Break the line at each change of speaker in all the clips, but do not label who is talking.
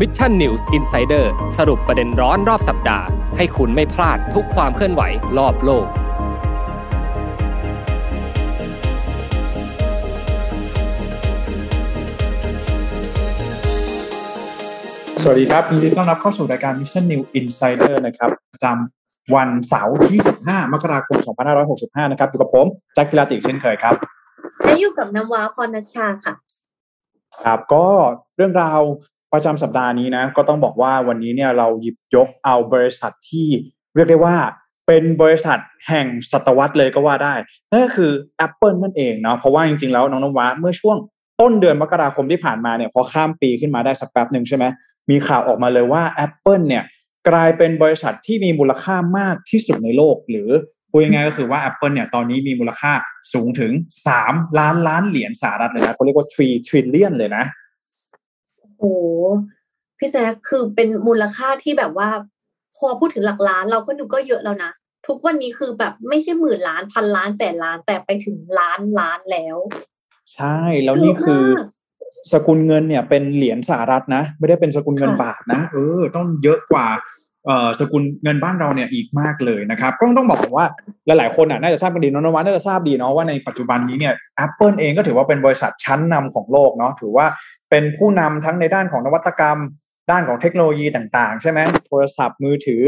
Mission News Insider สรุปประเด็นร้อนรอบสัปดาห์ ให้คุณไม่พลาดทุกความเคลื่อนไหวรอบโลก
สวัสดีครับยินดีต้อนรับเข้าสู่รายการ Mission New Insider นะครับประจำวันเสาร์ที่ 15 มกราคม 2565 นะครับอยู่กับผมแจ็คกิลาติกเช่นเคยครับ
และอยู่กับน้ำว้าพรณชชาค่ะ
ครับก็เรื่องราว ประจำสัปดาห์นี้นะก็ต้องบอกว่าวันนี้เนี่ยเราหยิบยกเอาบริษัทที่เรียกได้ว่าเป็นบริษัทแห่งศตวรรษเลยก็ว่าได้นั่นก็คือ Apple นั่นเองเนาะเพราะว่าจริงๆแล้วน้องน้ำว้าเมื่อช่วงต้นเดือนมกราคมที่ผ่านมาเนี่ยพอข้ามปีขึ้นมาได้สักแป๊บหนึ่งใช่ไหมมีข่าวออกมาเลยว่า Apple เนี่ยกลายเป็นบริษัทที่มีมูลค่ามากที่สุดในโลก หรือพูดง่ายๆก็คือว่า Apple เนี่ยตอนนี้มีมูลค่าสูงถึง 3 ล้านล้านเหรียญสหรัฐเลยนะเขาเรียกว่า 3 trillion เลยนะ
โอ้พี่แจ๊คคือเป็นมูลค่าที่แบบว่า พอพูดถึงหลักล้านเราก็ดูก็เยอะแล้วนะ ทุกวันนี้คือแบบไม่ใช่หมื่นล้านพันล้านแสนล้านแต่ไปถึงล้านล้านแล้ว
ใช่แล้วนี่คือ
เยอะมาก
สกุลเงินเนี่ยเป็นเหรียญสหรัฐนะ ไม่ได้เป็นสกุลเงิน
ค่ะ
บาทนะเออต้องเยอะกว่าเอ่อ สกุลเงินบ้านเราเนี่ยอีกมากเลยนะครับก็ต้องบอกว่าหลายๆคนอะน่าจะทราบกันดีน้องนวัดน่าจะทราบดีเนาะว่าในปัจจุบันนี้เนี่ย Apple เองก็ถือว่าเป็นบริษัทชั้นนำของโลกเนาะถือว่าเป็นผู้นำทั้งในด้านของนวัตกรรม ด้านของเทคโนโลยีต่างๆ ใช่ไหมโทรศัพท์มือถือ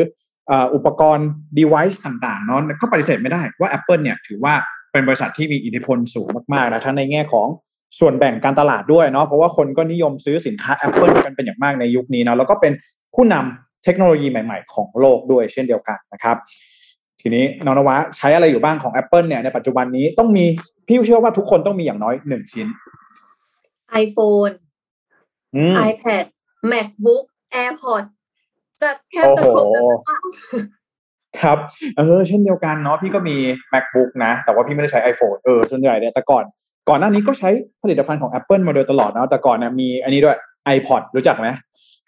อุปกรณ์ device ต่างๆเนาะก็ปฏิเสธไม่ได้ว่า Apple เนี่ยถือว่าเป็นบริษัทที่มีอิทธิพลสูงมากๆนะทั้งในแง่ของส่วนแบ่งการตลาดด้วยเนาะเพราะว่าคนก็นิยมซื้อสินค้า Apple กันเป็นอย่างมากในยุคนี้เนาะแล้วก็เป็นผู้นำ เทคโนโลยีใหม่ๆ ของโลกด้วยเช่นเดียวกันนะครับทีนี้น้องนวะใช้อะไรอยู่บ้างของ Apple เนี่ยในปัจจุบันนี้ต้องมีพี่เชื่อว่าทุกคนต้องมีอย่างน้อยหนึ่งชิ้น
iPhone
อืม
iPad MacBook AirPod จะแทบจะครบแล้วหรือเปล่า
ครับเออเช่นเดียวกันเนาะพี่ก็มี macbook นะ แต่ว่าพี่ไม่ได้ใช้ iPhone เออส่วนใหญ่เนี่ยแต่ก่อน ก่อนหน้านี้ก็ใช้ผลิตภัณฑ์ของ Apple มาโดยตลอดเนาะแต่ก่อนเนี่ยมีอันนี้ด้วย iPod รู้จักไหม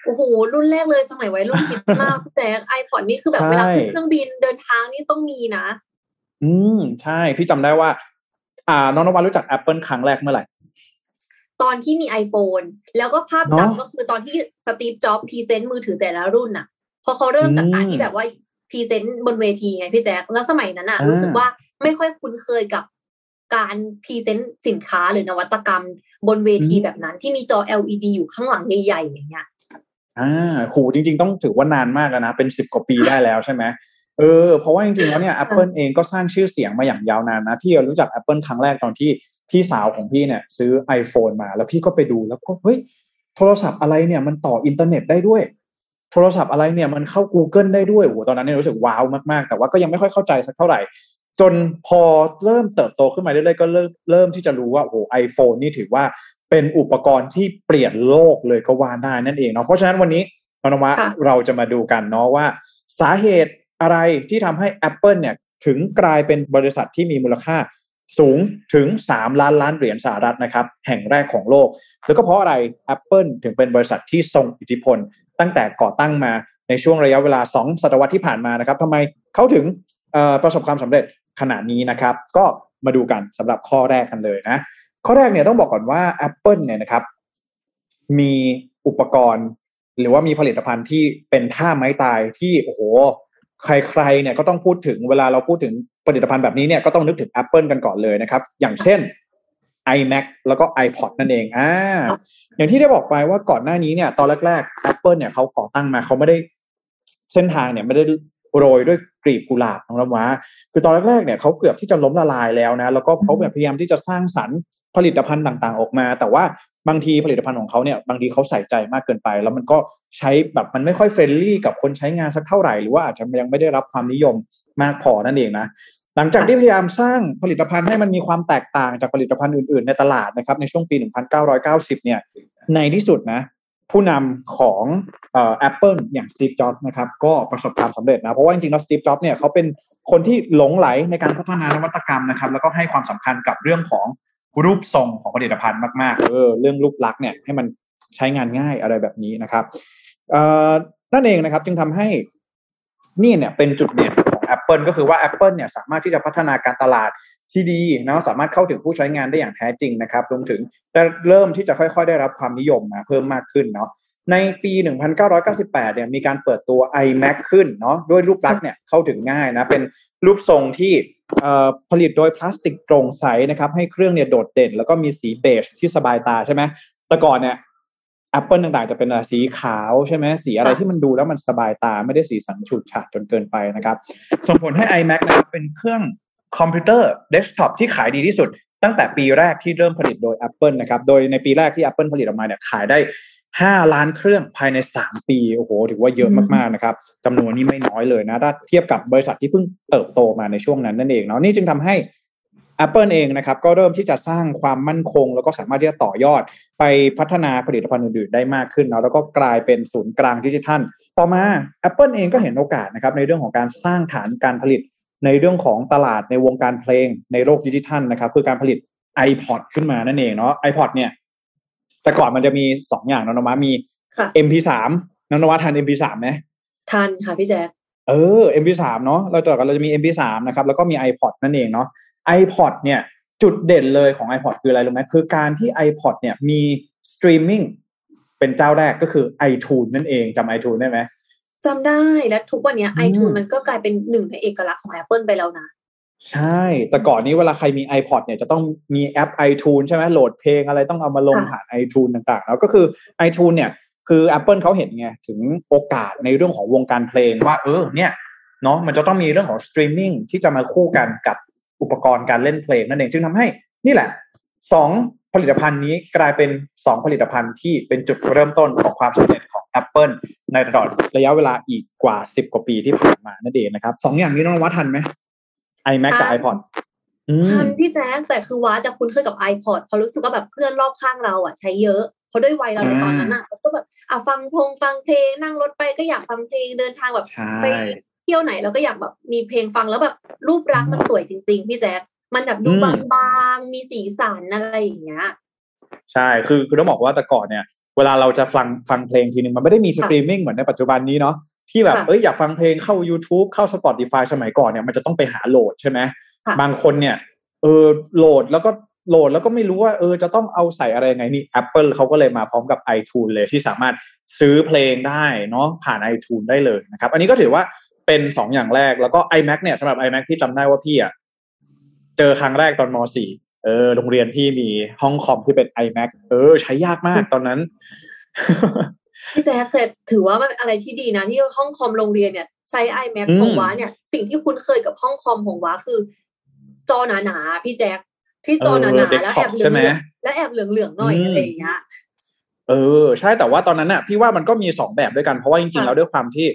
โอ้โหรุ่นแรกเลยสมัยวัยรุ่นฮิตมากพี่แจ๊ค iPod นี่คือแบบ
ใช่
เวลาขึ้นเครื่องบินเดินทางนี่ต้องมีนะ
อืมใช่ พี่จำได้ว่า อ่า น้องนวัลรู้จัก Apple ครั้งแรกเมื่อไหร่
ตอนที่มี iPhone แล้วก็ภาพ
เนอะ
จำก็คือตอนที่สตีฟจ็อบ present มือถือแต่ละรุ่นน่ะ พอเขาเริ่มจากการ
อืม
ที่แบบว่า present บนเวทีไงพี่แจ๊คแล้วสมัยนั้นอะ
อ่ารู้
รู้สึกว่าไม่ค่อยคุ้นเคยกับการ present สินค้าหรือนวัตกรรม บนเวทีแบบนั้นที่มีจอ LED อยู่ข้างหลังใหญ่ๆอย่างเงี้ย
อ่าโหจริง ๆ ต้องถือว่านานมากแล้วนะ เป็นสิบกว่าปีได้แล้วใช่ไหมเออเพราะว่าจริงๆแล้วเนี่ย Apple เองก็สร้างชื่อเสียงมาอย่างยาวนานนะ พี่รู้จัก Apple ครั้งแรกตอนที่พี่สาวของพี่เนี่ย ซื้อ iPhone มาแล้วพี่ก็ไปดูแล้วก็เฮ้ยโทรศัพท์อะไรเนี่ยมันต่ออินเทอร์เน็ตได้ด้วย โทรศัพท์อะไรเนี่ยมันเข้า Google ได้ด้วยโอ้โหตอนนั้นเนี่ยรู้สึกว้าวมากๆ แต่ว่าก็ยังไม่ค่อยเข้าใจสักเท่าไหร่ จนพอเริ่มเติบโตขึ้นมาเรื่อยๆก็เริ่มเริ่มที่จะรู้ว่าโอ้โหไอโฟนนี่ถือว่า เป็นอุปกรณ์ที่เปลี่ยนโลกเลยก็ว่าได้นั่นเองเนาะเพราะฉะนั้นวันนี้น้องนวะ
ค่ะ
เราจะมาดูกันเนาะว่า สาเหตุอะไรที่ทำให้ Apple เนี่ยถึงกลายเป็นบริษัทที่มีมูลค่าสูงถึง 3 ล้านล้านเหรียญสหรัฐนะครับ แห่งแรกของโลก แล้วก็เพราะอะไร Apple ถึงเป็นบริษัทที่ทรงอิทธิพล ตั้งแต่ก่อตั้งมาในช่วงระยะเวลา 2 ศตวรรษที่ผ่านมานะครับทำไมเขาถึงเอ่อประสบความสำเร็จขนาดนี้นะครับ ก็มาดูกันสำหรับข้อแรกกันเลยนะ ข้อแรกเนี่ยต้องบอกก่อนว่า Apple เนี่ยนะครับ มีอุปกรณ์ หรือว่ามีผลิตภัณฑ์ที่เป็นท่าไม้ตายที่โอ้โห ใครๆเนี่ยก็ต้องพูดถึงเวลาเราพูดถึงผลิตภัณฑ์แบบนี้เนี่ยก็ต้องนึกถึง Apple กันก่อนเลยนะครับ อย่างเช่น iMac แล้วก็ iPod นั่นเองอ่าอย่างที่ได้บอกไปว่าก่อนหน้านี้เนี่ยตอนแรกๆ Apple เนี่ยเขาก่อตั้งมาเขาไม่ได้เส้นทางเนี่ยไม่ได้โรยด้วยกลีบกุหลาบของเราว่าคือตอนแรกๆเนี่ยเขาเกือบที่จะล้มละลายแล้วนะ แล้วก็เขาแบบพยายามที่จะสร้างสรรค์ ผลิตภัณฑ์ต่างๆ ออกมา แต่ว่าบางทีผลิตภัณฑ์ของเขาเนี่ยบางทีเขาใส่ใจมากเกินไป แล้วมันก็ใช้แบบมันไม่ค่อยเฟรนลี่กับคนใช้งานสักเท่าไหร่หรือว่าอาจจะยังไม่ได้รับความนิยมมากพอนั่นเองนะหลังจากที่พยายามสร้างผลิตภัณฑ์ให้มันมีความแตกต่างจากผลิตภัณฑ์อื่นๆ ในตลาดนะครับในช่วงปี 1990 เนี่ยในที่สุดนะผู้นำของเอ่อ Apple อย่างสตีฟจ็อบส์นะครับก็ประสบความสำเร็จนะเพราะว่าจริงๆแล้วสตีฟจ็อบส์เนี่ยเขาเป็นคนที่หลงไหลในการพัฒนานวัตกรรมนะครับแล้วก็ให้ความสำคัญกับเรื่องของ รูปทรงของผลิตภัณฑ์มากๆเออเรื่องรูปลักษณ์เนี่ยให้มันใช้งานง่ายอะไรแบบนี้นะครับนั่นเองนะครับจึงทำให้นี่เนี่ยเป็นจุดเด่นของ Apple ก็คือว่า Apple เนี่ยสามารถที่จะพัฒนาการตลาดที่ดีนะสามารถเข้าถึงผู้ใช้งานได้อย่างแท้จริงนะครับรวมถึงได้เริ่มที่จะค่อยๆ ได้รับความนิยมมาเพิ่มมากขึ้นเนาะในปี 1998 เนี่ยมีการเปิดตัว iMac ขึ้นเนาะด้วยรูปลักษณ์เนี่ยเข้าถึงง่ายนะเป็นรูปทรงที่ ผลิตโดยพลาสติกโปร่งใสนะครับให้เครื่องเนี่ยโดดเด่น แล้วก็มีสีเบจที่สบายตาใช่ไหมแต่ก่อนเนี่ย Apple ต่างๆ จะเป็นสีขาวใช่ไหมสีอะไรที่มันดูแล้วมันสบายตาไม่ได้สีสันฉูดฉาดจนเกินไปนะครับ ส่งผลให้ iMac นะครับเป็นเครื่องคอมพิวเตอร์เดสก์ท็อปที่ขายดีที่สุด ตั้งแต่ปีแรกที่เริ่มผลิตโดย Apple นะครับ โดยในปีแรกที่ Apple ผลิตออกมาเนี่ยขายได้ ห้าล้านเครื่องภายในสามปีโอ้โหถือว่าเยอะมากๆนะครับจำนวนนี้ไม่น้อยเลยนะถ้าเทียบกับบริษัทที่เพิ่งเติบโตมาในช่วงนั้นนั่นเองเนาะนี่จึงทำให้ Apple เองนะครับก็เริ่มที่จะสร้างความมั่นคง แล้วก็สามารถที่จะต่อยอดไปพัฒนาผลิตภัณฑ์อื่นๆได้มากขึ้นเนาะแล้วก็กลายเป็นศูนย์กลางดิจิทัล ต่อมา Apple เองก็เห็นโอกาสนะครับในเรื่องของการสร้างฐานการผลิตในเรื่องของตลาดในวงการเพลงในโลกดิจิทัลนะครับคือการผลิต iPod ขึ้นมานั่นเองเนาะ iPod เนี่ย แต่ก่อนมันจะมีสองอย่างนนวะมี MP3 นนวะทัน MP3 ไหม
ทันค่ะพี่แจ๊ค
เออ MP3 เนาะเราจะเราจะมี MP3 นะครับแล้วก็มี iPod นั่นเองเนาะ iPod เนี่ยจุดเด่นเลยของ iPod คืออะไรรู้ไหมคือการที่ iPod เนี่ยมีสตรีมมิ่งเป็นเจ้าแรกก็คือ iTunes นั่นเองจำ iTunes ได้ไหม
จำได้และทุกวันนี้ iTunes มันก็กลายเป็นหนึ่งในเอกลักษณ์ของ Apple ไปแล้วนะ
ใช่ แต่ก่อนนี้เวลาใครมี iPod เนี่ยจะต้องมีแอป iTunes ใช่ไหมโหลดเพลงอะไรต้องเอามาลงผ่าน iTunes ต่างๆ แล้วก็คือ iTunes เนี่ย คือ Apple เขาเห็นไง ถึงโอกาสในเรื่องของวงการเพลงว่าเออเนี่ยเนาะมันจะต้องมีเรื่องของสตรีมมิ่งที่จะมาคู่กันกับอุปกรณ์การเล่นเพลงนั่นเองจึงทำให้นี่แหละสองผลิตภัณฑ์นี้กลายเป็นสองผลิตภัณฑ์ที่เป็นจุดเริ่มต้นของความสำเร็จของ Apple ในตลอดระยะเวลาอีกกว่าสิบกว่าปีที่ผ่านมานั่นเองนะครับสองอย่างนี้น้องวัดทันไหม iMac กับ iPod
ทันพี่แจ๊คแต่คือว้าจะคุ้นเคยกับ iPod พอรู้สึกว่าแบบเพื่อนรอบข้างเราอะใช้เยอะเพราะด้วยวัยเราในตอนนั้นอะก็แบบอะฟังพงฟังเพลงนั่งรถไปก็อยากฟังเพลงเดินทางแบบไปเที่ยวไหนเราก็อยากแบบมีเพลงฟังแล้วแบบรูปลักษณ์มันสวยจริง ๆ พี่แจ๊คมันแบบดูบางๆมีสีสันอะไรอย่างเงี้ย
ใช่คือคือต้องบอกว่าแต่ก่อนเนี่ย เวลาเราจะฟังฟังเพลงทีนึงมันไม่ได้มีสตรีมมิ่งเหมือนในปัจจุบันนี้เนาะ ที่แบบเอ้ยอยากฟังเพลงเข้า YouTube เข้า Spotify สมัยก่อนเนี่ยมันจะต้องไปหาโหลดใช่ไหมบางคนเนี่ยเออโหลดแล้วก็โหลดแล้วก็ไม่รู้ว่าเออจะต้องเอาใส่อะไรไงนี่ Apple เขาก็เลยมาพร้อมกับ iTunes เลยที่สามารถซื้อเพลงได้เนาะผ่าน iTunes ได้เลยนะครับ อันนี้ก็ถือว่าเป็นสองอย่างแรกแล้วก็ iMac เนี่ยสำหรับ iMac พี่จำได้ว่าพี่อะเจอครั้งแรกตอนม .4 เออโรงเรียนพี่มีห้องคอมที่เป็น iMac เออ ใช้ยากมากตอนนั้น
พี่แจ๊คแต่ถือว่ามันอะไรที่ดีนะ ที่ห้องคอมโรงเรียนเนี่ย ใช้ iMac ของว้าเนี่ย สิ่งที่คุ้นเคยกับห้องคอมของว้าคือ จอหนาๆพี่แจ๊คที่จอหนาๆแล้วแอบเหลืองแล้วแอบเหลืองๆหน่อยอะไรอย่างเงี้ย
เออใช่แต่ว่าตอนนั้นน่ะพี่ว่ามันก็มีสองแบบด้วยกันเพราะว่าจริงๆแล้วด้วยความที่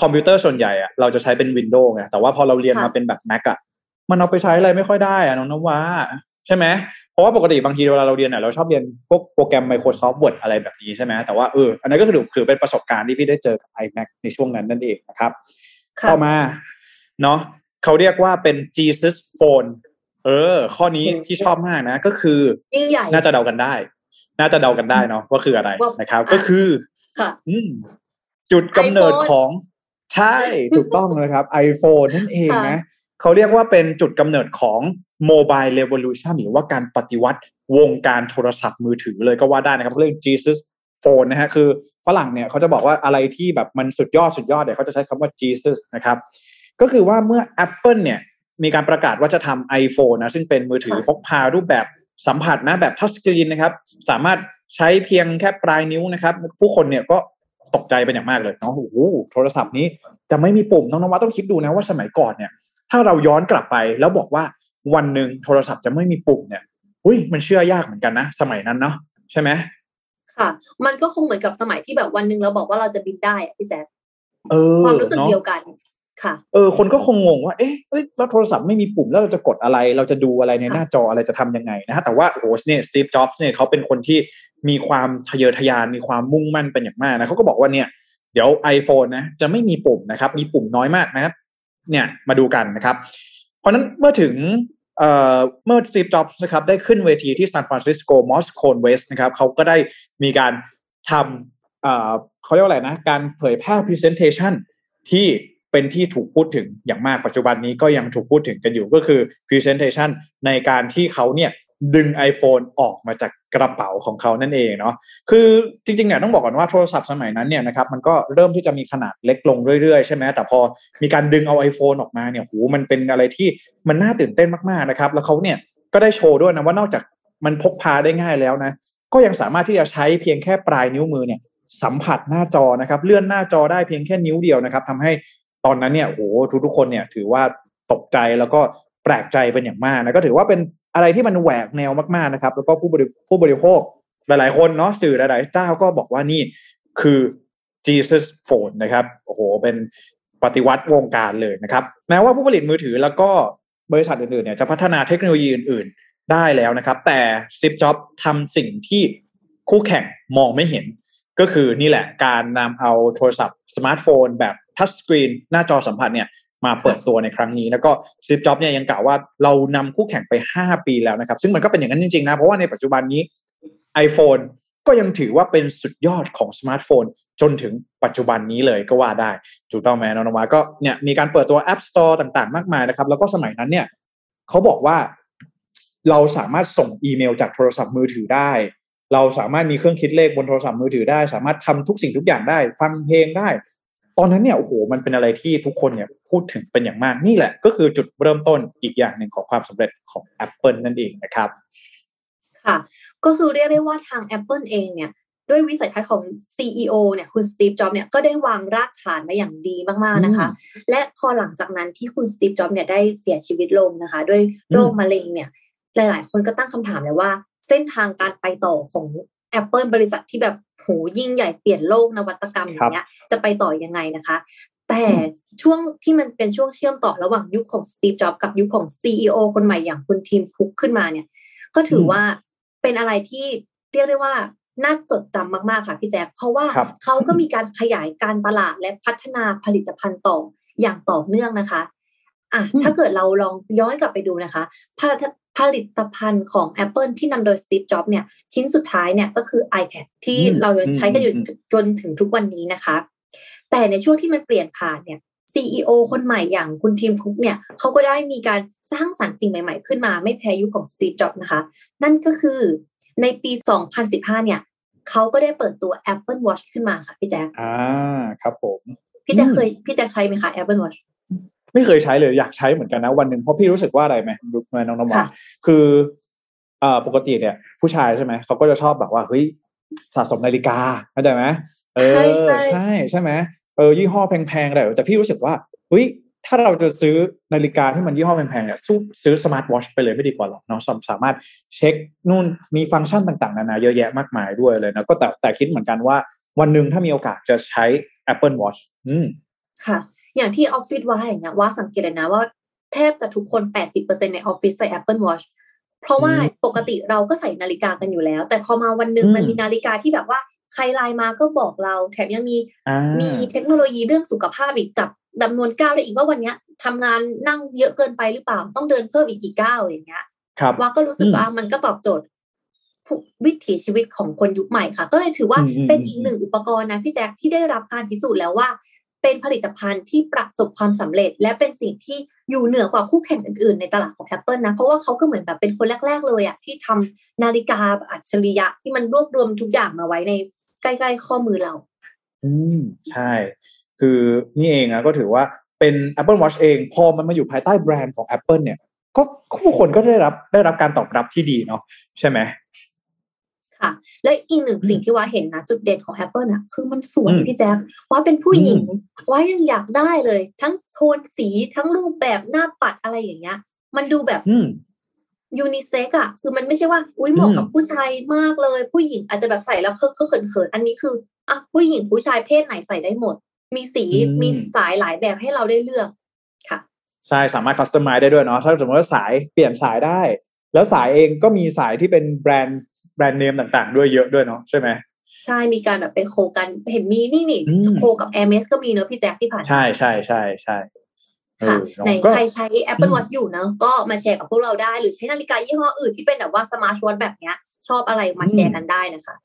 คอมพิวเตอร์ส่วนใหญ่อะเราจะใช้เป็นวินโดว์ไงแต่ว่าพอเราเรียนมาเป็นแบบ Mac อะมันเอาไปใช้อะไรไม่ค่อยได้อะน้องนว่า ใช่ไหมเพราะว่าปกติบางทีเวลาเราเรียนเนี่ยเราชอบเรียนพวกโปรแกรม Microsoft Word อะไรแบบนี้ใช่ไหมแต่ว่าเอออันนั้นก็คือถือเป็นประสบการณ์ที่พี่ได้เจอกับ iMac ในช่วงนั้นนั่นเองนะครับต่อมาเนาะเขาเรียกว่าเป็น Jesus Phone เออ ข้อนี้ที่ชอบมากนะ ก็คือ
ยิ่งใหญ่
น่าจะเดากันได้ น่าจะเดากันได้เนาะว่าคืออะไรนะครับ ก็คือ
ค่ะ
อืมจุดกำเนิดของใช่ถูกต้องนะครับ iPhone นั่นเองนะ เขาเรียกว่าเป็นจุดกำเนิดของโมบายเร v o l u t i o n หรือว่าการปฏิวัติวงการโทรศัพท์มือถือเลยก็ว่าได้นะครับเรื่อง Jesus Phone นะฮะคือฝรั่งเนี่ยเขาจะบอกว่าอะไรที่แบบมันสุดยอดสุดยอดเนี่ยเขาจะใช้คำว่า Jesus นะครับ ก็คือว่าเมื่อ Apple เนี่ยมีการประกาศว่าจะทำ iPhone นะซึ่งเป็นมือถือพกพารูปแบบสัมผัสนะแบบทัชสกรีนนะครับ สามารถใช้เพียงแค่ปลายนิ้วนะครับ ผู้คนเนี่ยก็ตกใจเป็นอย่างมากเลยเนาะโอ้โหโทรศัพท์นี้จะไม่มีปุ่มน้องนวัดต้องคิดดูนะว่าสมัยก่อนเนี่ย ถ้าเราย้อนกลับไปแล้วบอกว่าวันหนึ่งโทรศัพท์จะไม่มีปุ่มเนี่ยอุ้ยมันเชื่อยากเหมือนกันนะ สมัยนั้นเนาะใช่ไหม
ค่ะ มันก็คงเหมือนกับสมัยที่แบบวันหนึ่งเราบอกว่าเราจะบินได้อะพี่แจ๊ค
เอ
อความรู้สึกเดียวกันค่ะ
เออ คนก็คงงงว่า เอ๊ะแล้วโทรศัพท์ไม่มีปุ่มแล้วเราจะกดอะไร เราจะดูอะไรในหน้าจออะไรจะทำยังไงนะฮะแต่ว่าโอ้เนี่ยสตีฟจ็อบส์เนี่ยเขาเป็นคนที่มีความทะเยอทะยานมีความมุ่งมั่นเป็นอย่างมากนะเขาก็บอกว่าเนี่ยเดี๋ยว iPhone นะจะไม่มีปุ่มนะครับ มีปุ่มน้อยมากนะครับ เนี่ยมาดูกันนะครับ เพราะนั้นเมื่อถึงเมื่อสตีฟจ็อบส์นะครับได้ขึ้นเวทีที่ซานฟรานซิสโก Moscone West นะครับเขาก็ได้มีการทำเขาเรียกว่าอะไรนะ การเผยแพร่ presentation ที่เป็นที่ถูกพูดถึงอย่างมากปัจจุบันนี้ก็ยังถูกพูดถึงกันอยู่ก็คือ presentation ในการที่เขาเนี่ย ดึง iPhone ออกมาจากกระเป๋าของเขานั่นเองเนาะคือจริงๆเนี่ยต้องบอกก่อนว่าโทรศัพท์สมัยนั้นเนี่ยนะครับมันก็เริ่มที่จะมีขนาดเล็กลงเรื่อยๆ ใช่ไหมแต่พอมีการดึงเอา iPhone ออกมาเนี่ยโหมันเป็นอะไรที่มันน่าตื่นเต้นมากๆนะครับแล้วเขาเนี่ยก็ได้โชว์ด้วยนะว่านอกจากมันพกพาได้ง่ายแล้วนะก็ยังสามารถที่จะใช้เพียงแค่ปลายนิ้วมือเนี่ยสัมผัสหน้าจอนะครับเลื่อนหน้าจอได้เพียงแค่นิ้วเดียวนะครับทำให้ตอนนั้นเนี่ยโหทุกๆคนเนี่ยถือว่าตกใจแล้วก็แปลกใจเป็นอย่างมากนะก็ถือว่าเป็น อะไรที่มันแหวกแนวมากๆนะครับ แล้วก็ผู้บริผู้บริโภคหลายๆ คนเนาะสื่อหลายๆเจ้าก็บอกว่านี่คือ Jesus Phone นะครับโอ้โหเป็นปฏิวัติวงการเลยนะครับแม้ว่าผู้ผลิตมือถือแล้วก็บริษัทอื่นๆเนี่ยจะพัฒนาเทคโนโลยีอื่น ๆ ได้แล้วนะครับ แต่สตีฟจ็อบทำสิ่งที่คู่แข่งมองไม่เห็น ก็คือนี่แหละการนำเอาโทรศัพท์สมาร์ทโฟนแบบ touch screen หน้าจอสัมผัสเนี่ย มาเปิดตัวในครั้งนี้ แล้วก็สตีฟจ็อบเนี่ยยังกล่าวว่าเรานำคู่แข่งไป 5 ปีแล้วนะครับ ซึ่งมันก็เป็นอย่างนั้นจริงๆนะเพราะว่าในปัจจุบันนี้ iPhone ก็ยังถือว่าเป็นสุดยอดของสมาร์ทโฟน จนถึงปัจจุบันนี้เลยก็ว่าได้ถูกต้องไหมน้องนวาก็เนี่ยมีการเปิดตัว App Store ต่างๆ มากมายนะครับ แล้วก็สมัยนั้นเนี่ยเขาบอกว่าเราสามารถส่งอีเมลจากโทรศัพท์มือถือได้ เราสามารถมีเครื่องคิดเลขบนโทรศัพท์มือถือได้ สามารถทำทุกสิ่งทุกอย่างได้ ฟังเพลงได้ ตอนนั้นเนี่ยโอ้โหมันเป็นอะไรที่ทุกคนเนี่ยพูดถึงเป็นอย่างมากนี่แหละ ก็คือจุดเริ่มต้นอีกอย่างหนึ่งของความสำเร็จของ Apple นั่นเองนะครับ
ค่ะ ก็คือเรียกได้ว่าทาง Apple เองเนี่ยด้วยวิสัยทัศน์ของ CEO เนี่ยคุณสตีฟจ็อบเนี่ยก็ได้วางรากฐานมาอย่างดีมากๆนะคะ และพอหลังจากนั้นที่คุณสตีฟจ็อบเนี่ยได้เสียชีวิตลงนะคะ ด้วยโรคมะเร็งเนี่ย หลายๆ คนก็ตั้งคำถามเลยว่า เส้นทางการไปต่อของ Apple บริษัทที่แบบ โหยิ่งใหญ่เปลี่ยนโลกนวัตกรรมอย่างเงี้ยจะไปต่อยังไงนะคะ แต่ช่วงที่มันเป็นช่วงเชื่อมต่อระหว่างยุคของสตีฟจ็อบกับยุคของ CEO คนใหม่อย่างคุณทีมคุกขึ้นมาเนี่ย ก็ถือว่าเป็นอะไรที่เรียกได้ว่าน่าจดจำมากๆค่ะพี่แจ๊คเพราะว่าเขาก็มีการขยายการตลาดและพัฒนาผลิตภัณฑ์ต่ออย่างต่อเนื่องนะคะอะถ้าเกิดเราลองย้อนกลับไปดูนะคะ ผลิตภัณฑ์ของ Apple ที่นำโดย Steve Jobs เนี่ยชิ้นสุดท้ายเนี่ยก็คือ iPad ที่เราใช้กันอยู่จนถึงทุกวันนี้นะคะ แต่ในช่วงที่มันเปลี่ยนผ่านเนี่ย CEO คนใหม่อย่างคุณทีมคุกเนี่ยเขาก็ได้มีการสร้างสรรค์สิ่งใหม่ๆ ขึ้นมาไม่แพ้ยุคของ Steve Jobs นะคะ นั่นก็คือในปี 2015 เนี่ยเขาก็ได้เปิดตัว Apple Watch ขึ้นมาค่ะพี่แจ๊ค
อ่าครับผม
พี่แจ๊คเคยพี่แจ๊คใช้ไหมคะ Apple Watch
ไม่เคยใช้เลยอยากใช้เหมือนกันนะวันหนึ่งเพราะพี่รู้สึกว่าอะไรไหมดูมาน้องน้ำว่าคืออ่าปกติเนี่ย ผู้ชายใช่ไหมเขาก็จะชอบแบบว่าเฮ้ยสะสมนาฬิกาเข้าใจไหมเออใช่ใช่ไหมเออยี่ห้อแพงๆแต่แต่พี่รู้สึกว่าเฮ้ยถ้าเราจะซื้อนาฬิกาที่มันยี่ห้อแพงๆเนี่ยซื้อ smart watch ไปเลยไม่ดีกว่าหรอกเนาะสามารถเช็กนู่นมีฟังก์ชันต่างๆนานาเยอะแยะมากมายด้วยเลยนะก็แต่แต่คิดเหมือนกันว่าวันหนึ่งถ้ามีโอกาสจะใช้ Apple Watch อืม
ค่ะ อย่างที่ออฟฟิศว่าอย่างเงี้ยว่าสังเกตเลยนะว่าแทบจะทุกคน80%ในออฟฟิศใส่ Apple Watch เพราะว่าปกติเราก็ใส่นาฬิกากันอยู่แล้ว แต่พอมาวันหนึ่งมันมีนาฬิกาที่แบบว่าใครไลน์มาก็บอกเรา แถมยังมีมีเทคโนโลยีเรื่องสุขภาพอีกจับดำนวนก้าวได้อีกว่าวันเนี้ยทำงานนั่งเยอะเกินไปหรือเปล่าต้องเดินเพิ่มอีกกี่ก้าวอย่างเงี้ยว่าก็รู้สึกว่ามันก็ตอบโจทย์วิถีชีวิตของคนยุคใหม่ค่ะ ก็เลยถือว่าเป็นอีกหนึ่งอุปกรณ์นะพี่แจ๊คที่ได้รับการพิสูจน์แล้วว่า เป็นผลิตภัณฑ์ที่ประสบความสำเร็จ และเป็นสิ่งที่อยู่เหนือกว่าคู่แข่งอื่นๆ ในตลาดของ Apple นะ เพราะว่าเขาก็เหมือนแบบเป็นคนแรก ๆ เลยอะที่ทำนาฬิกาอัจฉริยะที่มันรวบรวมทุกอย่างมาไว้ในใกล้ ๆ ข้อมือเรา
อืมใช่ คือนี่เองอะก็ถือว่าเป็น Apple Watch เอง พอมันมาอยู่ภายใต้แบรนด์ของ Apple เนี่ย ก็ผู้คนก็ได้รับได้รับการตอบรับที่ดีเนาะใช่ไหม
ค่ะ และอีกหนึ่งสิ่งที่ว่าเห็นนะจุดเด่นของ Apple น่ะคือมันสวยพี่แจ๊คว่าเป็นผู้หญิงว่ายังอยากได้เลย ทั้งโทนสีทั้งรูปแบบหน้าปัดอะไรอย่างเงี้ย มันดูแบบยูนิเซ็กอะคือมันไม่ใช่ว่า อุ้ยเหมาะกับผู้ชายมากเลย ผู้หญิงอาจจะแบบใส่แล้วเคอะเขินเขินอันนี้คืออะผู้หญิงผู้ชายเพศไหนใส่ได้หมด มีสีมีสายหลายแบบให้เราได้เลือกค่ะ
ใช่สามารถ customize ได้ด้วยเนาะถ้าสมมติว่าสายเปลี่ยนสายได้ แล้วสายเองก็มีสายที่เป็นแบรนด์แบ รนด์เนมต่างๆ ด้วยเยอะด้วยเนาะใช่ไหม
ใช่มีการแบบไป co กันเห็นมีนี่นี่ co กับ Hermès ก็มีเนอะพี่แจ็คที่ผ่าน
ใช่ใช่ใช่ใช่
ค่ะในใครใช้ Apple Watch อยู่เนาะก็มาแชร์กับพวกเราได้ หรือใช้นาฬิกายี่ห้ออื่นที่เป็นแบบว่า smart watch แบบเนี้ย ชอบอะไรมาแชร์กันได้นะคะ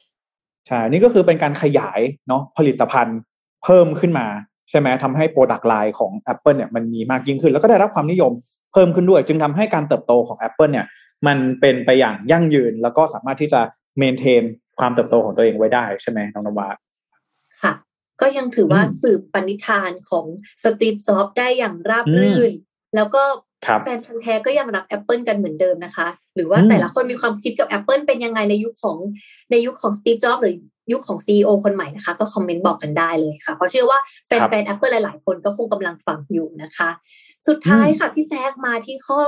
ใช่นี่ก็คือเป็นการขยายเนาะผลิตภัณฑ์เพิ่มขึ้นมา ใช่ไหมทำให้ product line ของ Apple เนี่ยมันมีมากยิ่งขึ้น แล้วก็ได้รับความนิยมเพิ่มขึ้นด้วย จึงทำให้การเติบโตของ Apple เนี่ย มันเป็นไปอย่างยั่งยืน แล้วก็สามารถที่จะ maintain ความเติบโตของตัวเองไว้ได้ใช่ไหมน้องนวา
ค่ะ ก็ยังถือว่าสืบปณิธานของสตีฟจ็อบได้อย่างราบรื่น แล้วก็แฟนพันธ์แท้ก็ยังรัก Apple กันเหมือนเดิมนะคะ หรือว่าแต่ละคนมีความคิดกับ Apple เป็นยังไงในยุคของในยุคของสตีฟจ็อบหรือยุคของ CEO คนใหม่นะคะ ก็คอมเมนต์บอกกันได้เลยค่ะ เพราะเชื่อว่าแฟนๆ Apple หลาย ๆ คนก็คงกำลังฟังอยู่นะคะ สุดท้ายค่ะพี่แซกมาที่ข้อ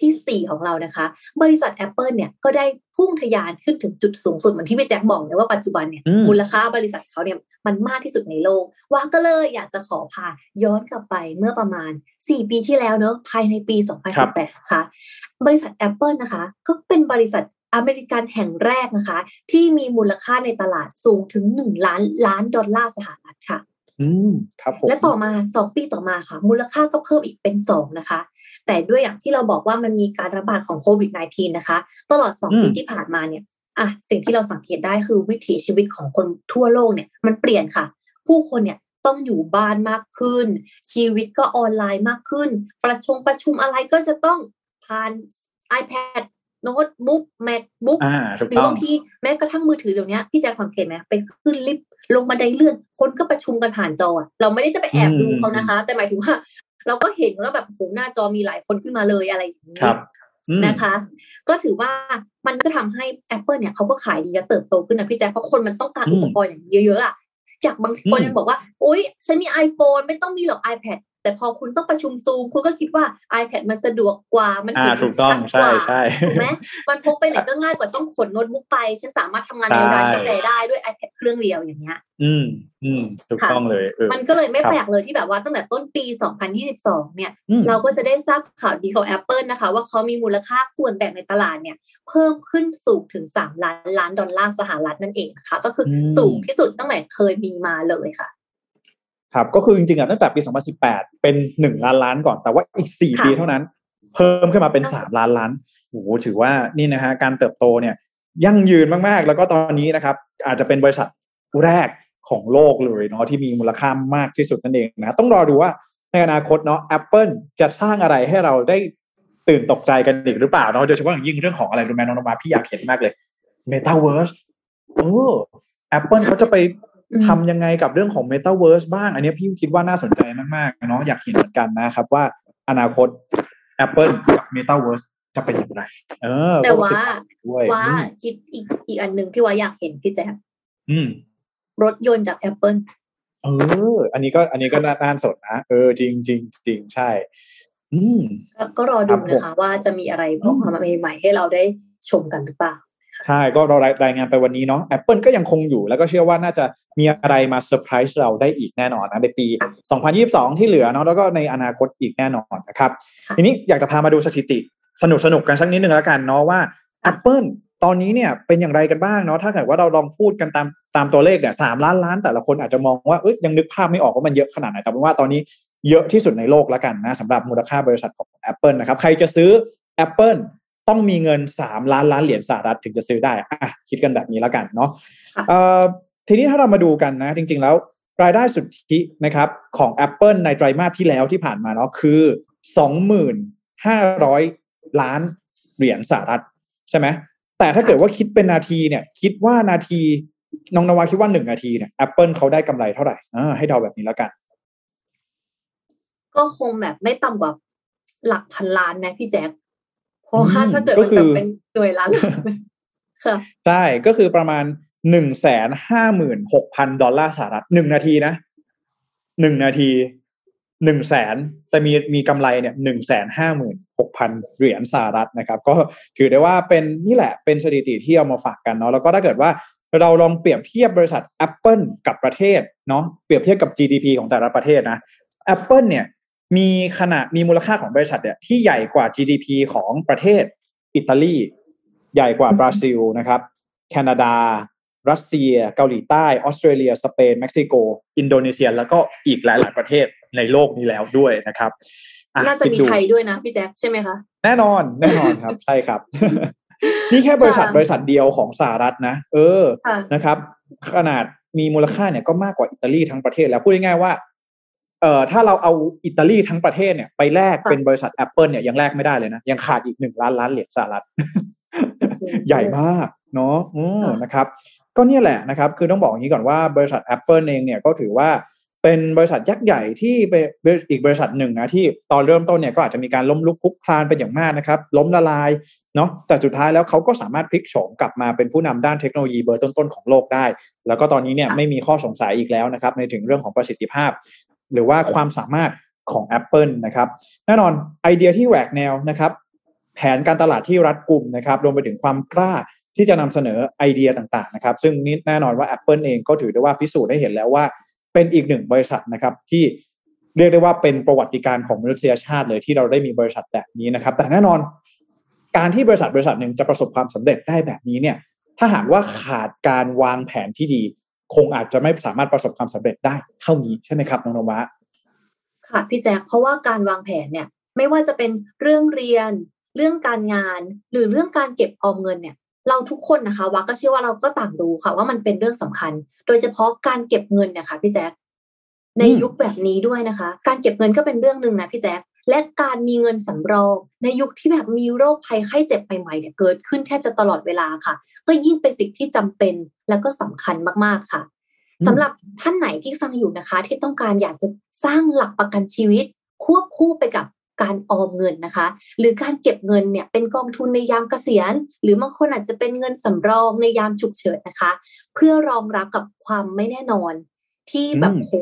ที่สี่ของเรานะคะ บริษัท Apple เนี่ยก็ได้พุ่งทะยานขึ้นถึงจุดสูงสุดเหมือนที่พี่แจ็คบอกเลยว่าปัจจุบันเนี่ยมูลค่าบริษัทเขาเนี่ยมันมากที่สุดในโลกว่าก็เลยอยากจะขอพาย้อนกลับไปเมื่อประมาณ 4 ปีที่แล้วเนอะภายในปี 2018ค่ะบริษัท Apple นะคะ ก็เป็นบริษัทอเมริกันแห่งแรกนะคะ ที่มีมูลค่าในตลาดสูงถึง 1 ล้านล้านดอลลาร์สหรัฐค่ะ
อืมครับผม
และต่อมาสองปีต่อมาค่ะ มูลค่าก็เพิ่มอีกเป็นสองนะคะ แต่ด้วยอย่างที่เราบอกว่ามันมีการระบาดของโควิด -19 นะคะ ตลอดสองปีที่ผ่านมาเนี่ยอะสิ่งที่เราสังเกตได้คือวิถีชีวิตของคนทั่วโลกเนี่ยมันเปลี่ยนค่ะ ผู้คนเนี่ยต้องอยู่บ้านมากขึ้น ชีวิตก็ออนไลน์มากขึ้น ประชุมประชุมอะไรก็จะต้องผ่าน iPad โน้ตบุ๊ก MacBook หรือบางทีแม้กระทั่งมือถือเดี๋ยวนี้พี่จะสังเกตไหมไปขึ้นลิฟต์ลงบันไดเลื่อน คนก็ประชุมกันผ่านจอ เราไม่ได้จะไปแอบดูเขานะคะ แต่หมายถึงว่า เราก็เห็นแล้วแบบโหหน้าจอมีหลายคนขึ้นมาเลยอะไรอย่างนี้นะคะ ก็ถือว่ามันก็ทำให้ Apple เนี่ยเขาก็ขายดีและเติบโตขึ้นนะพี่แจ๊คเพราะคนมันต้องการอุปกรณ์อย่างเยอะๆอะจากบางคนยังบอกว่า โอ๊ยฉันมี iPhone ไม่ต้องมีหรอก iPad แต่พอคุณต้องประชุมซูมคุณก็คิดว่า iPad มันสะดวกกว่า มัน
ถูกต้องใช่ใช่
ถูกไหมมันพกไปไหนก็ง่ายกว่าต้องขนโน้ตบุ๊กไป ฉันสามารถทำงานในร้านกาแฟได้ด้วย iPad เครื่องเดียวอย่างเงี้ย
อืมอืมถูกต้องเลย
มันก็เลยไม่แปลกเลยที่แบบว่าตั้งแต่ต้นปี 2022 เนี่ย เราก็จะได้ทราบข่าวดีของ Apple นะคะ ว่าเขามีมูลค่าส่วนแบ่งในตลาดเนี่ย เพิ่มขึ้นสูงถึง 3 ล้านล้านดอลลาร์สหรัฐนั่นเองนะคะก็คือสูงที่สุดตั้งแต่เคยมีมาเลยค่ะ
ครับก็คือจริงๆอะตั้งแต่ปี 2018 เป็นหนึ่งล้านล้านก่อน แต่ว่าอีกสี่ปีเท่านั้น เพิ่มขึ้นมาเป็นสามล้านล้านโอ้โหถือว่านี่นะฮะการเติบโตเนี่ยยั่งยืนมากๆ แล้วก็ตอนนี้นะครับ อาจจะเป็นบริษัทแรกของโลกเลยเนาะที่มีมูลค่ามากที่สุดนั่นเองนะต้องรอดูว่าในอนาคตเนาะ Apple จะสร้างอะไรให้เราได้ตื่นตกใจกันอีกหรือเปล่าเนาะโดยเฉพาะอย่างยิ่งเรื่องของอะไรรู้ไหมน้องมาพี่อยากเห็นมากเลย Metaverse โอ้ Apple เขาจะไป ทำยังไงกับเรื่องของ Metaverse บ้าง อันนี้พี่คิดว่าน่าสนใจมากๆเนาะอยากเห็นเหมือนกันนะครับว่าอนาคต Apple กับ Metaverse จะเป็นอย่างไร เออ
แต่ว่าว่าคิดอีกอีกอันหนึ่งที่ว่าอยากเห็นพี่แจ๊ครถยนต์จาก Apple
เออ อันนี้ก็อันนี้ก็น่าสนนะ เออ จริงจริงจริงใช่ อืม
ก็รอดูนะคะว่าจะมีอะไรออกมาใหม่ๆให้เราได้ชมกันหรือเปล่า
ใช่ก็เรารายงานไปวันนี้เนาะ Apple ก็ยังคงอยู่ แล้วก็เชื่อว่าน่าจะมีอะไรมาเซอร์ไพรส์เราได้อีกแน่นอนนะในปี 2022 ที่เหลือเนาะแล้วก็ในอนาคตอีกแน่นอนนะครับ ทีนี้อยากจะพามาดูสถิติสนุกสนุกกันสักนิดนึงแล้วกันเนาะว่า Apple ตอนนี้เนี่ยเป็นอย่างไรกันบ้างเนาะถ้าเกิดว่าเราลองพูดกันตามตามตัวเลขเนี่ยสามล้านล้านแต่ละคนอาจจะมองว่าเอ้ยยังนึกภาพไม่ออกว่ามันเยอะขนาดไหนแต่ว่าตอนนี้เยอะที่สุดในโลกแล้วกันนะสำหรับมูลค่าบริษัทของ Apple นะครับใครจะซื้อ Apple ต้องมีเงินสามล้านล้านเหรียญสหรัฐถึงจะซื้อได้อะคิดกันแบบนี้แล้วกันเนาะทีนี้ถ้าเรามาดูกันนะ จริง ๆ แล้วรายได้สุทธินะครับของ Apple ในไตรมาสที่แล้วที่ผ่านมาเนาะคือสองหมื่นห้าร้อยล้านเหรียญสหรัฐใช่ไหมแต่ถ้าเกิดว่าคิดเป็นนาทีเนี่ย คิดว่านาทีน้องนวาคิดว่าหนึ่งนาทีเนี่ย Apple เขาได้กำไรเท่าไหร่อ่าให้เดาแบบนี้แล้วกัน
ก็คงแบบไม่ต่ำกว่าหลักพันล้านไหมพี่แจ๊ค เพราะว่าถ้าเกิดมันแบบเป็นหน่วยล้านค่ะใช่
ก็คือประมาณหนึ่งแสนห้าหมื่นหกพันดอลลาร์สหรัฐหนึ่งนาทีนะหนึ่งนาทีหนึ่งแสนแต่มีมีกำไรเนี่ยหนึ่งแสนห้าหมื่นหกพันเหรียญสหรัฐนะครับ ก็ถือได้ว่าเป็นนี่แหละเป็นสถิติที่เอามาฝากกันเนาะแล้วก็ถ้าเกิดว่าเราลองเปรียบเทียบบริษัท Apple กับประเทศเนาะเปรียบเทียบกับ GDP ของแต่ละประเทศนะ Apple เนี่ย มีขนาดมีมูลค่าของบริษัทเนี่ยที่ใหญ่กว่า GDP ของประเทศอิตาลีใหญ่กว่าบราซิลนะครับแคนาดา รัสเซีย เกาหลีใต้ ออสเตรเลีย สเปน เม็กซิโก อินโดนีเซีย แล้วก็อีกหลาย ๆ ประเทศในโลกนี้แล้วด้วยนะครับ
น่าจะมีไทยด้วยนะพี่แจ๊คใช่ไหมคะ
แน่นอนแน่นอนครับ ใช่ครับ นี่แค่บริษัทบริษัทเดียวของสหรัฐนะ เออนะครับ ขนาดมีมูลค่าเนี่ยก็มากกว่าอิตาลีทั้งประเทศแล้วพูดง่ายๆว่า เอ่อถ้าเราเอาอิตาลีทั้งประเทศเนี่ยไปแลก
ค่ะ
เป็นบริษัท Apple เนี่ยยังแลกไม่ได้เลยนะยังขาดอีกหนึ่งล้านล้านเหรียญสหรัฐใหญ่มากเนาะอืม
ค่ะ
นะครับ ก็เนี่ยแหละนะครับ คือต้องบอกอย่างนี้ก่อนว่าบริษัท Apple เองเนี่ยก็ถือว่าเป็นบริษัทยักษ์ใหญ่ที่เป็นอีกบริษัทหนึ่งนะที่ตอนเริ่มต้นเนี่ยก็อาจจะมีการล้มลุกคลุกคลานเป็นอย่างมากนะครับ ล้มละลายเนาะแต่สุดท้ายแล้วเขาก็สามารถพลิกโฉมกลับมาเป็นผู้นำด้านเทคโนโลยีเบอร์ต้นๆของโลกได้ แล้วก็ตอนนี้เนี่ย
ค่ะ
ไม่มีข้อสงสัยอีกแล้วนะครับในถึงเรื่องของประสิทธิภาพ หรือว่าความสามารถของ Apple นะครับแน่นอนไอเดียที่แหวกแนวนะครับ แผนการตลาดที่รัดกุมนะครับรวมไปถึงความกล้าที่จะนำเสนอไอเดียต่างๆนะครับ ซึ่งนี่แน่นอนว่า Apple เองก็ถือได้ว่าพิสูจน์ได้เห็นแล้วว่าเป็นอีกหนึ่งบริษัทนะครับที่เรียกได้ว่าเป็นประวัติการของมนุษยชาติเลยที่เราได้มีบริษัทแบบนี้นะครับ แต่แน่นอนการที่บริษัทบริษัทหนึ่งจะประสบความสำเร็จได้แบบนี้เนี่ย ถ้าหากว่าขาดการวางแผนที่ดี คงอาจจะไม่สามารถประสบความสำเร็จได้เท่านี้ใช่ไหมครับน้องนวะ
ค่ะพี่แจ๊คเพราะว่าการวางแผนเนี่ยไม่ว่าจะเป็นเรื่องเรียน เรื่องการงาน หรือเรื่องการเก็บออมเงินเนี่ย เราทุกคนนะคะวักก็เชื่อว่าเราก็ต่างรู้ค่ะ ว่ามันเป็นเรื่องสำคัญ โดยเฉพาะการเก็บเงินเนี่ยค่ะพี่แจ๊คใน
อืม
ยุคแบบนี้ด้วยนะคะ การเก็บเงินก็เป็นเรื่องหนึ่งนะพี่แจ๊ค และการมีเงินสำรอง ในยุคที่แบบมีโรคภัยไข้เจ็บใหม่ๆเนี่ยเกิดขึ้นแทบจะตลอดเวลาค่ะ ก็ยิ่งเป็นสิ่งที่จำเป็นแล้วก็สำคัญมากๆค่ะ
อืม
สำหรับท่านไหนที่ฟังอยู่นะคะ ที่ต้องการอยากจะสร้างหลักประกันชีวิต ควบคู่ไปกับการออมเงินนะคะ หรือการเก็บเงินเนี่ยเป็นกองทุนในยามเกษียณ หรือบางคนอาจจะเป็นเงินสำรองในยามฉุกเฉินนะคะ เพื่อรองรับกับความไม่แน่นอน ที่แบบ
อืม
โห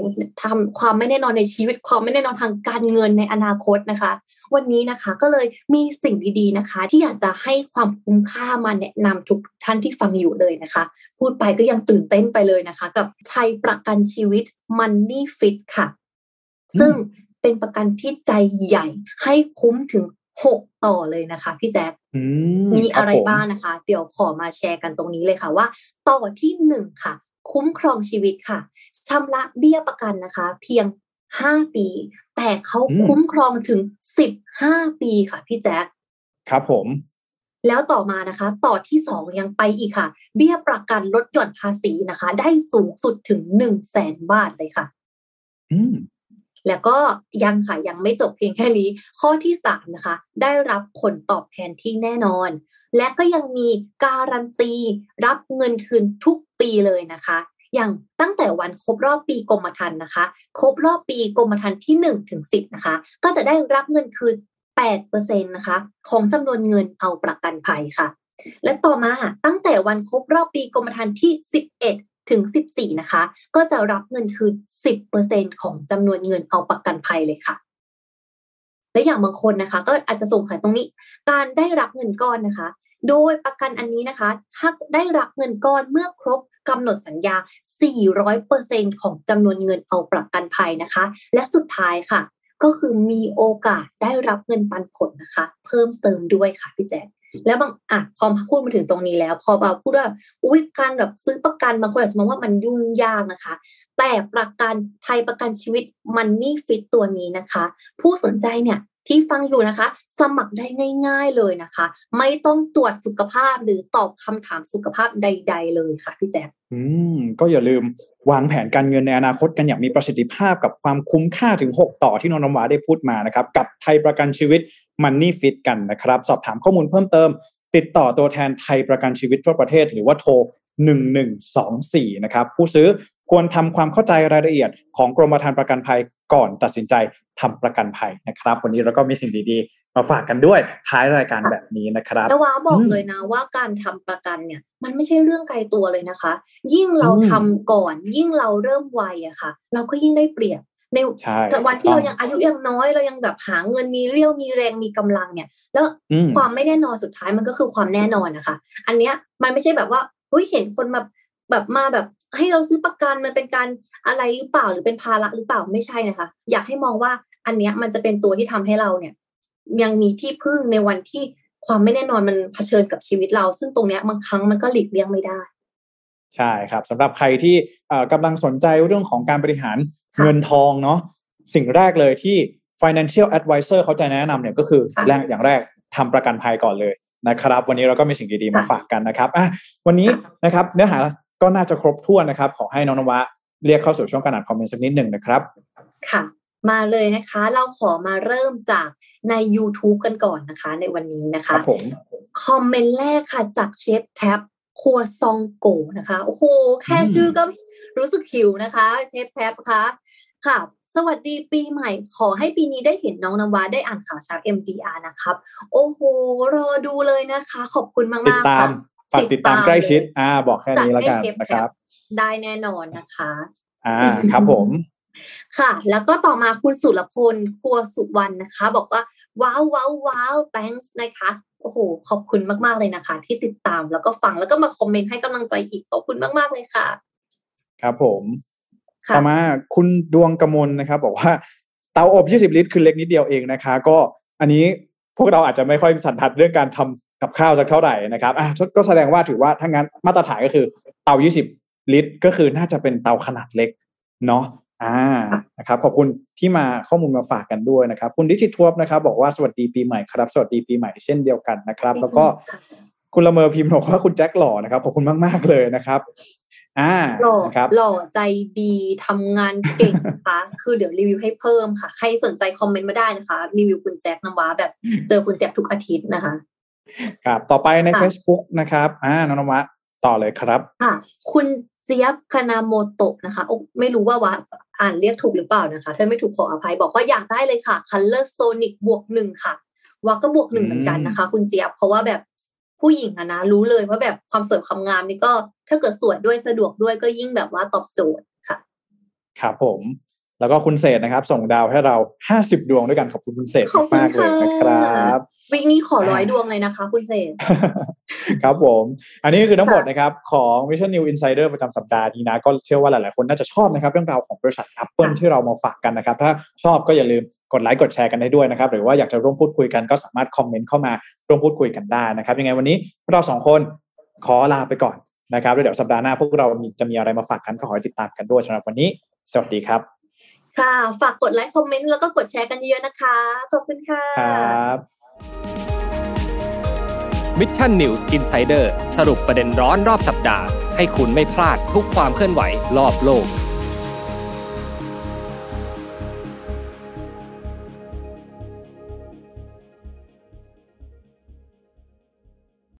ทำความไม่แน่นอนในชีวิต ความไม่แน่นอนทางการเงินในอนาคตนะคะ วันนี้นะคะก็เลยมีสิ่งดีๆนะคะ ที่อยากจะให้ความคุ้มค่ามาแนะนำทุกท่านที่ฟังอยู่เลยนะคะ พูดไปก็ยังตื่นเต้นไปเลยนะคะ กับไทยประกันชีวิต Money Fit ค่ะ ซึ่งเป็นประกันที่ใจใหญ่ให้คุ้มถึง6ต่อเลยนะคะ พี่แจ๊ค
อื
มีอะไร
คผม
บ้างนะคะ เดี๋ยวขอมาแชร์กันตรงนี้เลยค่ะว่า ต่อที่หนึ่งค่ะ คุ้มครองชีวิตค่ะ ชำระเบี้ยประกันนะคะ เพียง5ปี แต่เขาคุ้มครองถึง15ปีค่ะพี่แจ๊ค
ครับผม
แล้วต่อมานะคะ ต่อที่สองยังไปอีกค่ะ เบี้ยประกันลดหย่อนภาษีนะคะ ได้สูงสุดถึง1นึ่งแสนบาทเลยค่ะ
อืม
แล้วก็ยังค่ะยังไม่จบเพียงแค่นี้ ข้อที่สามนะคะ ได้รับผลตอบแทนที่แน่นอน และก็ยังมีการันตี รับเงินคืนทุกปีเลยนะคะ อย่างตั้งแต่วันครบรอบปีกรมธรรม์นะคะ ครบรอบปีกรมธรรม์ที่1ถึง10นะคะ ก็จะได้รับเงินคืน8%นะคะของจำนวนเงินเอาประกันภัยค่ะ และต่อมาตั้งแต่วันครบรอบปีกรมธรรม์ที่ 11ถึง 14 นะคะ ก็จะรับเงินคืน 10%ของจำนวนเงินเอาประกันภัยเลยค่ะ และอย่างบางคนนะคะ ก็อาจจะสงสัยตรงนี้ การได้รับเงินก้อนนะคะ โดยประกันอันนี้นะคะ ถ้าได้รับเงินก้อนเมื่อครบ กำหนดสัญญา 400%ของจำนวนเงินเอาประกันภัยนะคะ และสุดท้ายค่ะ ก็คือมีโอกาสได้รับเงินปันผลนะคะ เพิ่มเติมด้วยค่ะพี่แจ๊คแล้วบางอะพอพูดมาถึงตรงนี้แล้ว พอเราพูดว่าอุ้ยการแบบซื้อประกันบางคนอาจจะมองว่ามันยุ่งยากนะคะ แต่ประกันไทยประกันชีวิตมันนี่ฟิตตัวนี้นะคะ ผู้สนใจเนี่ย ที่ฟังอยู่นะคะ สมัครได้ง่าย ๆเลยนะคะ ไม่ต้องตรวจสุขภาพหรือตอบคำถามสุขภาพใด ๆ เลยค่ะพี่แจ๊ค
อืมก็อย่าลืมวางแผนการเงินในอนาคตกันอย่างมีประสิทธิภาพกับความคุ้มค่าถึง 6 ต่อที่น้องน้ำหวาได้พูดมานะครับ กับไทยประกันชีวิต Money Fit กันนะครับ สอบถามข้อมูลเพิ่มเติม ติดต่อตัวแทนไทยประกันชีวิตทั่วประเทศ หรือว่าโทร 1124 นะครับ ผู้ซื้อควรทำความเข้าใจรายละเอียดของกรมธรรม์ประกันภัยก่อนตัดสินใจ ทำประกันภัยนะครับ วันนี้เราก็มีสิ่งดีๆ มาฝากกันด้วยท้ายรายการแบบนี้นะครับ
แต่ว่าบอก
อืม
เลยนะว่าการทำประกันเนี่ย มันไม่ใช่เรื่องไกลตัวเลยนะคะ ยิ่งเรา
อืม
ทำก่อน ยิ่งเราเริ่มไวอะค่ะ เราก็ยิ่งได้เปรียบใน
ใช่
แต่วันที่เรายังอายุยังน้อยเรายังแบบหาเงินมีเรี่ยวมีแรงมีกำลังเนี่ย แล้ว
อืม
ความไม่แน่นอนสุดท้ายมันก็คือความแน่นอนนะคะ อันเนี้ยมันไม่ใช่แบบว่าเฮ้ยเห็นคนแบบแบบมาแบบให้เราซื้อประกันมันเป็นการ อะไรหรือเปล่าหรือเป็นภาระหรือเปล่าไม่ใช่นะคะ อยากให้มองว่าอันเนี้ยมันจะเป็นตัวที่ทำให้เราเนี่ย ยังมีที่พึ่งในวันที่ความไม่แน่นอนมันเผชิญกับชีวิตเรา ซึ่งตรงเนี้ยบางครั้งมันก็หลีกเลี่ยงไม่ได้
ใช่ครับสำหรับใครที่เอ่อกำลังสนใจเรื่องของการบริหาร
ค่ะ
เงินทองเนาะสิ่งแรกเลยที่ financial advisor เขาจะแนะนำเนี่ยก็คือ
ค่ะ
แรกอย่างแรกทำประกันภัยก่อนเลยนะครับ วันนี้เราก็มีสิ่งดีๆมา
ค่ะ
ฝากกันนะครับอะวันนี้
ค่ะ
นะครับเนื้อหาก็น่าจะครบถ้วนนะครับ ขอให้น้องนวะ เรียกเข้าสู่ช่วงการอ่านคอมเมนต์สักนิดหนึ่งนะครับ
ค่ะ มาเลยนะคะ เราขอมาเริ่มจากใน YouTube กันก่อนนะคะ ในวันนี้นะ
ค
คะ
รับผม
คอมเมนต์แรกค่ะจากเชฟแท็บครัวซองโกนะคะโอ้โหแค่
อืม
ชื่อก็รู้สึกหิวนะคะ เชฟแท็บคะค่ะสวัสดีปีใหม่ขอให้ปีนี้ได้เห็นน้องนวาได้อ่านข่าวเช้า MDR นะครับ โอ้โห รอดูเลยนะคะ ขอบคุณ
ติด
มากๆ
ตาม
ค่ะ
ฝากติดตามใกล้ชิด อ่า บอกแค่นี้แล้วกัน
จัดให้เชฟ
นะครับ
ได้แน่นอนนะคะ
อ่าครับผม
ค่ะ แล้วก็ต่อมาคุณสุรพลครัวสุวรรณนะคะ บอกว่า ว้าวว้าวว้าว thanks นะคะโอ้โห ขอบคุณมากๆเลยนะคะ ที่ติดตามแล้วก็ฟังแล้วก็มาคอมเมนต์ให้กำลังใจอีกขอบคุณมากๆเลยค่ะ
ครับผม
ค่ะ
ต่อมาคุณดวงกมลนะครับ บอกว่าเตาอบ 20 ลิตร คือเล็กนิดเดียวเองนะคะ ก็อันนี้พวกเราอาจจะไม่ค่อยสันทัดเรื่องการทำ กับข้าวสักเท่าไหร่นะครับอะก็แสดงว่าถือว่าถ้างั้นมาตรฐานก็คือเตา 20 ลิตร ก็คือน่าจะเป็นเตาขนาดเล็กเนาะอ่านะครับขอบคุณที่มาข้อมูลมาฝากกันด้วยนะครับ คุณดิจิทัวร์นะครับ บอกว่าสวัสดีปีใหม่ครับ สวัสดีปีใหม่เช่นเดียวกันนะครับ แล้วก็
ค่ะ
คุณละเมอพิมพ์บอกว่าคุณแจ็คหล่อนะครับขอบคุณมากๆเลยนะครับอ่า
หล่อ
นะครับ
หล่อใจดีทำงานเก่งนะคะคือเดี๋ยวรีวิวให้เพิ่มค่ะ ใครสนใจคอมเมนต์มาได้นะคะรีวิวคุณแจ็คนำว้าแบบเจอคุณแจ็คทุกอาทิตย์นะคะ
ครับต่อไปใน
ค่ะ
Facebook นะครับอ่าน้องนวะต่อเลยครับ
ค่ะคุณเจี๊ยบคานาโมโตะนะคะโอ้ไม่รู้ว่าว่าอ่านเรียกถูกหรือเปล่านะคะถ้าไม่ถูกขออภัยบอกว่าอยากได้เลยค่ะ Color Sonic บวกหนึ่งค่ะว่าก็บวกหนึ่งเหมือนกันนะคะ คุณเจี๊ยบเพราะว่าแบบผู้หญิงอะนะรู้เลยว่าแบบความสวยความงามนี่ก็ ถ้าเกิดสวยด้วยสะดวกด้วยก็ยิ่งแบบว่าตอบโจทย์ค่ะ
ครับผม แล้วก็คุณเศษนะครับ ส่งดาวให้เรา 50 ดวงด้วยกันขอบคุณคุณเศษ
ขอบคุณ
มากๆเลยนะค
ค่ะ
รับ
วิกนี้ขอร้อย
อ่า
ดวงเลยนะคะ คุณเศษ
ครับผม อันนี้คือทั้งหมด
ค่ะ
นะครับ ของ Vision New Insider ประจำสัปดาห์นี้นะ ก็เชื่อว่าหลาย ๆ คนน่าจะชอบนะครับ เรื่องราวของบริษัท Apple ที่เรามาฝากกันนะครับ ถ้าชอบก็อย่าลืมกดไลค์กดแชร์กันได้ด้วยนะครับ หรือว่าอยากจะร่วมพูดคุยกันก็สามารถคอมเมนต์เข้ามาร่วมพูดคุยกันได้นะครับ ยังไงวันนี้พวกเราสองคนขอลาไปก่อนนะครับแล้วเดี๋ยวสัปดาห์หน้าพวกเรามีจะมีอะไรมาฝากกันก็ขอให้ติดตามกันด้วยสำหรับวันนี้ สวัสดีครับ
ค่ะ ฝากกดไลค์คอมเมนต์แล้วก็กดแชร์กันเยอะๆนะคะ ขอบคุณค่ะ
ครับ
Mission News Insider สรุปประเด็นร้อนรอบสัปดาห์ ให้คุณไม่พลาดทุกความเคลื่อนไหวรอบโลก